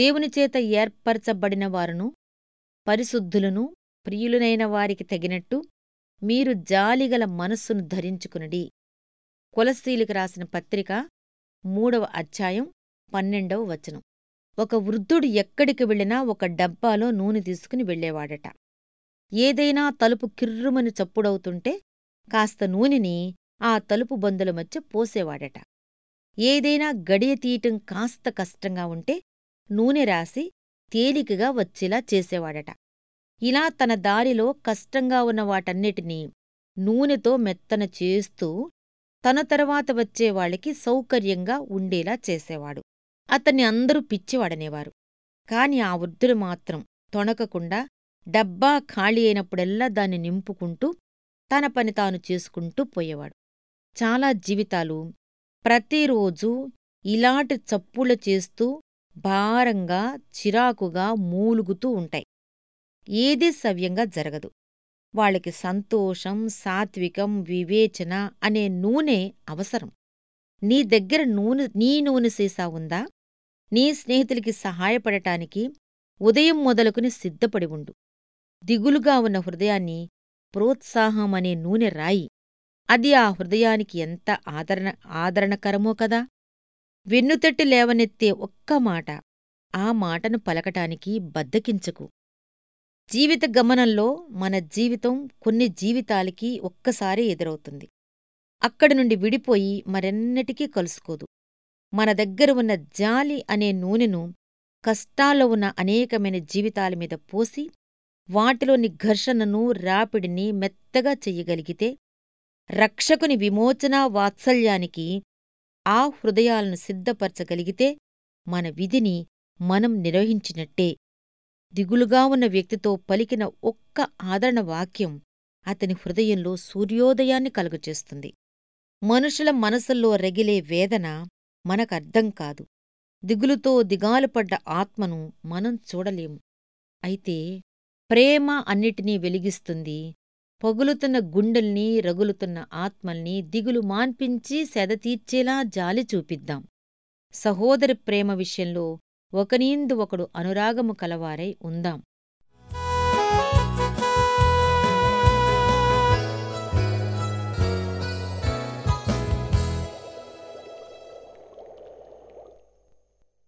దేవునిచేత ఏర్పరచబడిన వారును పరిశుద్ధులను ప్రియులనైన వారికి తగినట్టు మీరు జాలిగల మనస్సును ధరించుకునడి. కులశీలికి రాసిన పత్రిక మూడవ అధ్యాయం పన్నెండవ వచనం. ఒక వృద్ధుడు ఎక్కడికి వెళ్ళినా ఒక డబ్బాలో నూనె తీసుకుని వెళ్ళేవాడట. ఏదైనా తలుపు కిర్రుమని చప్పుడవుతుంటే కాస్త నూనెని ఆ తలుపు బందుల మధ్య పోసేవాడట. ఏదైనా గడియ తీయటం కాస్త కష్టంగా ఉంటే నూనె రాసి తేలికగా వచ్చేలా చేసేవాడట. ఇలా తన దారిలో కష్టంగా ఉన్న వాటన్నిటినీ నూనెతో మెత్తన చేస్తూ తన తర్వాత వచ్చేవాళ్ళకి సౌకర్యంగా ఉండేలా చేసేవాడు. అతన్ని అందరూ పిచ్చివాడనేవారు. కాని ఆ వృద్ధుడు మాత్రం తొణకకుండా డబ్బా ఖాళీ అయినప్పుడెల్లా దాన్ని నింపుకుంటూ తన పని తాను చేసుకుంటూ పోయేవాడు. చాలా జీవితాలు ప్రతిరోజూ ఇలాంటి చప్పుళ్ళ చేస్తూ భారంగా చిరాకుగా మూలుగుతూ ఉంటాయి. ఏదీ సవ్యంగా జరగదు. వాళ్ళకి సంతోషం సాత్వికం వివేచన అనే నూనె అవసరం. నీ దగ్గర నూనె నీ నూనె సీసా ఉందా? నీ స్నేహితులకి సహాయపడటానికి ఉదయం మొదలుకుని సిద్ధపడి ఉండు. దిగులుగా ఉన్న హృదయాన్ని ప్రోత్సాహం అనే నూనె రాయి. అది ఆ హృదయానికి ఎంత ఆదరణ ఆదరణకరమో కదా? వెన్నుతట్టి లేవనెత్తే ఒక్క మాట ఆ మాటను పలకటానికి బద్దకించకు. జీవిత గమనంలో మన జీవితం కొన్ని జీవితాలకి ఒక్కసారి ఎదురవుతుంది. అక్కడి నుండి విడిపోయి మరెన్నటికీ కలుసుకోదు. మన దగ్గర ఉన్న జాలి అనే నూనెను కష్టాల్లో ఉన్న అనేకమైన జీవితాల మీద పోసి వాటిలోని ఘర్షణను రాపిడిని మెత్తగా చెయ్యగలిగితే రక్షకుని విమోచనా వాత్సల్యానికి ఆ హృదయాలను సిద్ధపరచగలిగితే మన విధిని మనం నిర్వహించినట్టే. దిగులుగా ఉన్న వ్యక్తితో పలికిన ఒక్క ఆదరణ వాక్యం అతని హృదయంలో సూర్యోదయాన్ని కలుగచేస్తుంది. మనుషుల మనసుల్లో రగిలే వేదన మనకర్థం కాదు. దిగులుతో దిగాలుపడ్డ ఆత్మను మనం చూడలేము. అయితే ప్రేమ అన్నిటినీ వెలిగిస్తుంది పగులుతున్న గుండెల్ని రగులుతున్న ఆత్మల్ని దిగులు మాన్పించి సెదతీర్చేలా జాలి చూపిద్దాం. సహోదరి ప్రేమ విషయంలో ఒకనీందు ఒకడు అనురాగము కలవారై ఉందాం.